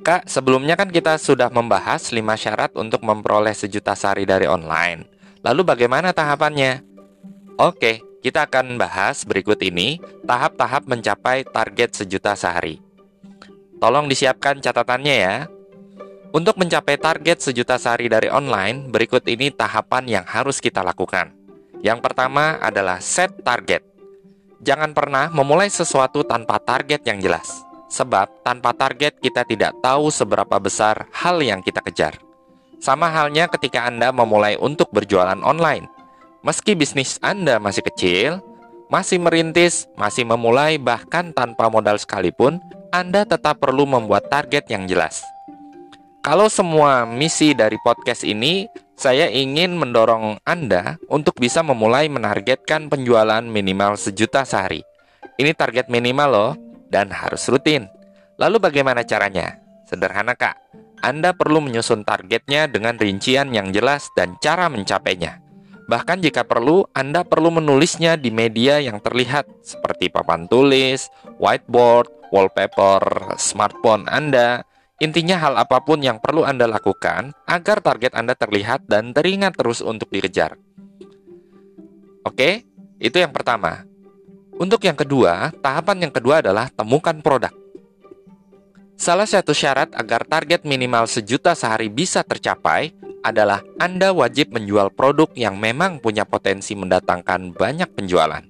Kak, sebelumnya kan kita sudah membahas 5 syarat untuk memperoleh sejuta sehari dari online. Lalu bagaimana tahapannya? Oke, kita akan bahas berikut ini tahap-tahap mencapai target sejuta sehari. Tolong disiapkan catatannya ya. Untuk mencapai target sejuta sehari dari online, berikut ini tahapan yang harus kita lakukan. Yang pertama adalah set target. Jangan pernah memulai sesuatu tanpa target yang jelas. Sebab tanpa target kita tidak tahu seberapa besar hal yang kita kejar. Sama halnya ketika Anda memulai untuk berjualan online. Meski bisnis Anda masih kecil, masih merintis, masih memulai bahkan tanpa modal sekalipun, Anda tetap perlu membuat target yang jelas. Kalau semua misi dari podcast ini, saya ingin mendorong Anda untuk bisa memulai menargetkan penjualan minimal sejuta sehari. Ini target minimal loh, dan harus rutin. Lalu bagaimana caranya? Sederhana kak, Anda perlu menyusun targetnya dengan rincian yang jelas dan cara mencapainya. Bahkan jika perlu, Anda perlu menulisnya di media yang terlihat seperti papan tulis, whiteboard, wallpaper, smartphone Anda. Intinya hal apa pun yang perlu Anda lakukan agar target Anda terlihat dan teringat terus untuk dikejar. Oke, itu yang pertama. Untuk yang kedua, tahapan yang kedua adalah temukan produk. Salah satu syarat agar target minimal sejuta sehari bisa tercapai adalah Anda wajib menjual produk yang memang punya potensi mendatangkan banyak penjualan.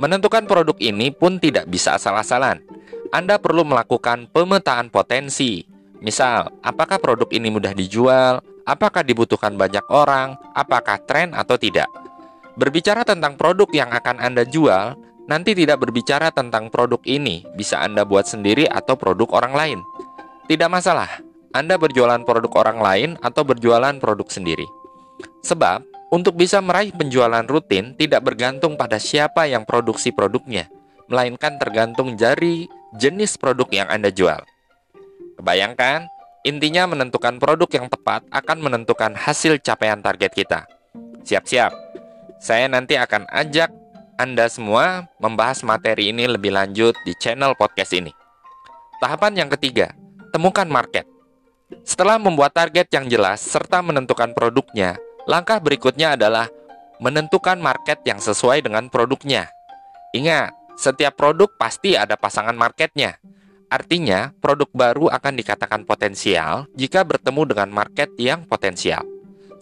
Menentukan produk ini pun tidak bisa asal-asalan. Anda perlu melakukan pemetaan potensi. Misal, apakah produk ini mudah dijual? Apakah dibutuhkan banyak orang? Apakah tren atau tidak? Berbicara tentang produk yang akan Anda jual, Nanti tidak berbicara tentang produk ini, bisa Anda buat sendiri atau produk orang lain. Tidak masalah, Anda berjualan produk orang lain atau berjualan produk sendiri. Sebab, untuk bisa meraih penjualan rutin tidak bergantung pada siapa yang produksi produknya, melainkan tergantung dari jenis produk yang Anda jual. Kebayangkan, intinya menentukan produk yang tepat akan menentukan hasil capaian target kita. Siap-siap, saya nanti akan ajak anda semua membahas materi ini lebih lanjut di channel podcast ini. Tahapan yang ketiga, temukan market. Setelah membuat target yang jelas serta menentukan produknya, langkah berikutnya adalah menentukan market yang sesuai dengan produknya. Ingat, setiap produk pasti ada pasangan marketnya. Artinya, produk baru akan dikatakan potensial jika bertemu dengan market yang potensial.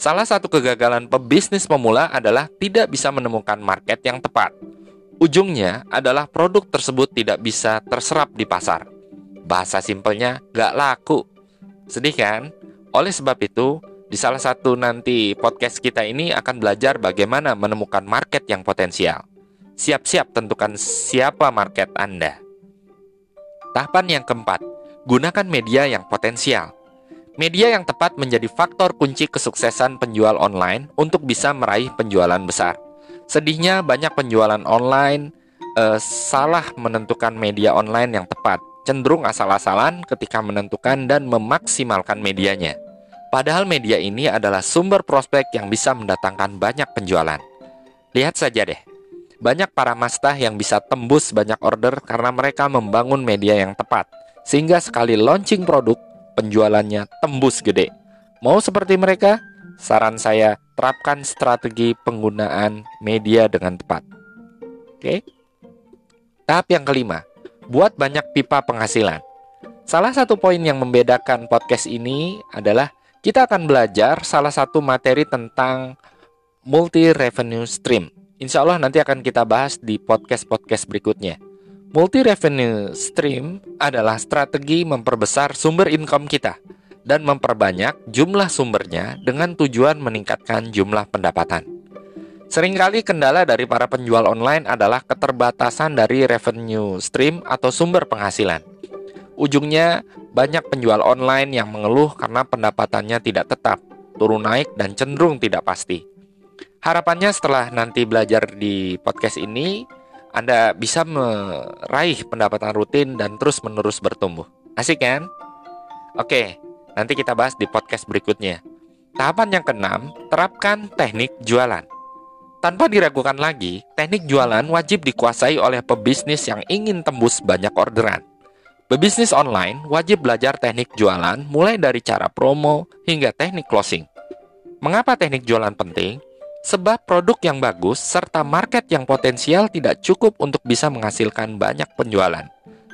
Salah satu kegagalan pebisnis pemula adalah tidak bisa menemukan market yang tepat. Ujungnya adalah produk tersebut tidak bisa terserap di pasar. Bahasa simpelnya, gak laku. Sedih kan? Oleh sebab itu, di salah satu nanti podcast kita ini akan belajar bagaimana menemukan market yang potensial. Siap-siap tentukan siapa market Anda. Tahapan yang keempat, gunakan media yang potensial. Media yang tepat menjadi faktor kunci kesuksesan penjual online untuk bisa meraih penjualan besar. Sedihnya banyak penjualan online eh, salah menentukan media online yang tepat, cenderung asal-asalan ketika menentukan dan memaksimalkan medianya. Padahal media ini adalah sumber prospek yang bisa mendatangkan banyak penjualan. Lihat saja deh, banyak para mastah yang bisa tembus banyak order karena mereka membangun media yang tepat. Sehingga sekali launching produk, penjualannya tembus gede. Mau seperti mereka? Saran saya, terapkan strategi penggunaan media dengan tepat. Oke. Tahap yang kelima, buat banyak pipa penghasilan. Salah satu poin yang membedakan podcast ini adalah kita akan belajar salah satu materi tentang multi revenue stream. Insya Allah nanti akan kita bahas di podcast-podcast berikutnya. Multi revenue stream adalah strategi memperbesar sumber income kita dan memperbanyak jumlah sumbernya dengan tujuan meningkatkan jumlah pendapatan. Seringkali kendala dari para penjual online adalah keterbatasan dari revenue stream atau sumber penghasilan. Ujungnya, banyak penjual online yang mengeluh karena pendapatannya tidak tetap, turun naik, dan cenderung tidak pasti. Harapannya setelah nanti belajar di podcast ini, anda bisa meraih pendapatan rutin dan terus-menerus bertumbuh. Asik kan? Oke, nanti kita bahas di podcast berikutnya. Tahapan yang keenam, terapkan teknik jualan. Tanpa diragukan lagi, teknik jualan wajib dikuasai oleh pebisnis yang ingin tembus banyak orderan. Pebisnis online wajib belajar teknik jualan mulai dari cara promo hingga teknik closing. Mengapa teknik jualan penting? Sebab produk yang bagus serta market yang potensial tidak cukup untuk bisa menghasilkan banyak penjualan.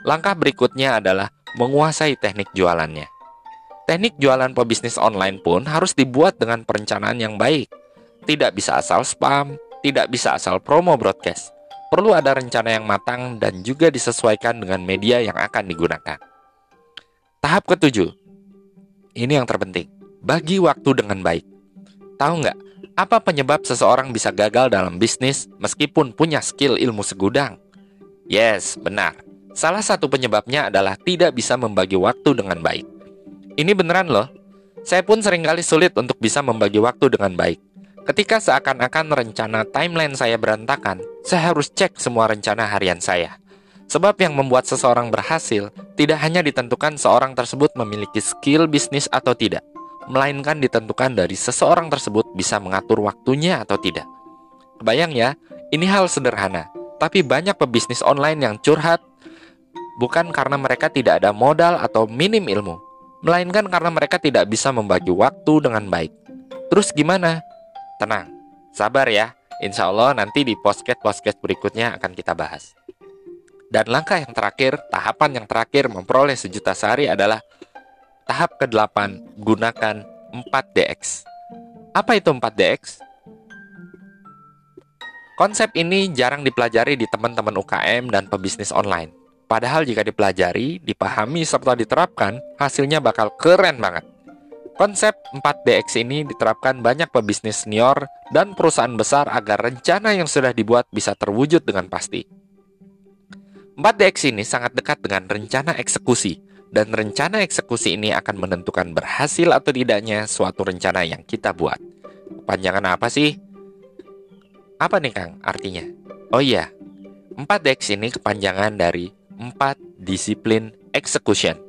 Langkah berikutnya adalah menguasai teknik jualannya. Teknik jualan pebisnis online pun harus dibuat dengan perencanaan yang baik. Tidak bisa asal spam, tidak bisa asal promo broadcast perlu ada rencana yang matang dan juga disesuaikan dengan media yang akan digunakan. Tahap ketujuh, ini yang terpenting, bagi waktu dengan baik. Tahu nggak, apa penyebab seseorang bisa gagal dalam bisnis meskipun punya skill ilmu segudang? Yes, benar. Salah satu penyebabnya adalah tidak bisa membagi waktu dengan baik. Ini beneran loh. Saya pun sering kali sulit untuk bisa membagi waktu dengan baik. Ketika seakan-akan rencana timeline saya berantakan, saya harus cek semua rencana harian saya. Sebab yang membuat seseorang berhasil tidak hanya ditentukan seorang tersebut memiliki skill bisnis atau tidak, melainkan ditentukan dari seseorang tersebut bisa mengatur waktunya atau tidak. Kebayang ya, ini hal sederhana, tapi banyak pebisnis online yang curhat bukan karena mereka tidak ada modal atau minim ilmu, melainkan karena mereka tidak bisa membagi waktu dengan baik. Terus gimana? Tenang, sabar ya. Insya Allah nanti di podcast-podcast berikutnya akan kita bahas. Dan langkah yang terakhir, tahapan yang terakhir memperoleh sejuta sehari adalah tahap ke-8, gunakan 4DX. Apa itu 4DX? Konsep ini jarang dipelajari di teman-teman UKM dan pebisnis online. Padahal jika dipelajari, dipahami, serta diterapkan, hasilnya bakal keren banget. Konsep 4DX ini diterapkan banyak pebisnis senior dan perusahaan besar agar rencana yang sudah dibuat bisa terwujud dengan pasti. 4DX ini sangat dekat dengan rencana eksekusi, dan rencana eksekusi ini akan menentukan berhasil atau tidaknya suatu rencana yang kita buat. Panjangan apa sih? Apa nih Kang artinya? Oh iya, 4DX ini kepanjangan dari 4 disiplin execution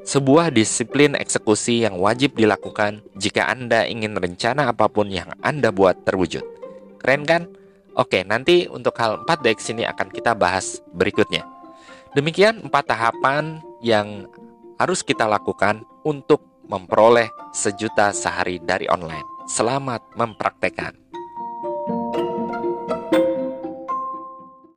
sebuah disiplin eksekusi yang wajib dilakukan jika Anda ingin rencana apa pun yang Anda buat terwujud. Keren kan? Oke, nanti untuk hal 4DX ini akan kita bahas berikutnya. Demikian empat tahapan yang harus kita lakukan untuk memperoleh sejuta sehari dari online. Selamat mempraktekkan.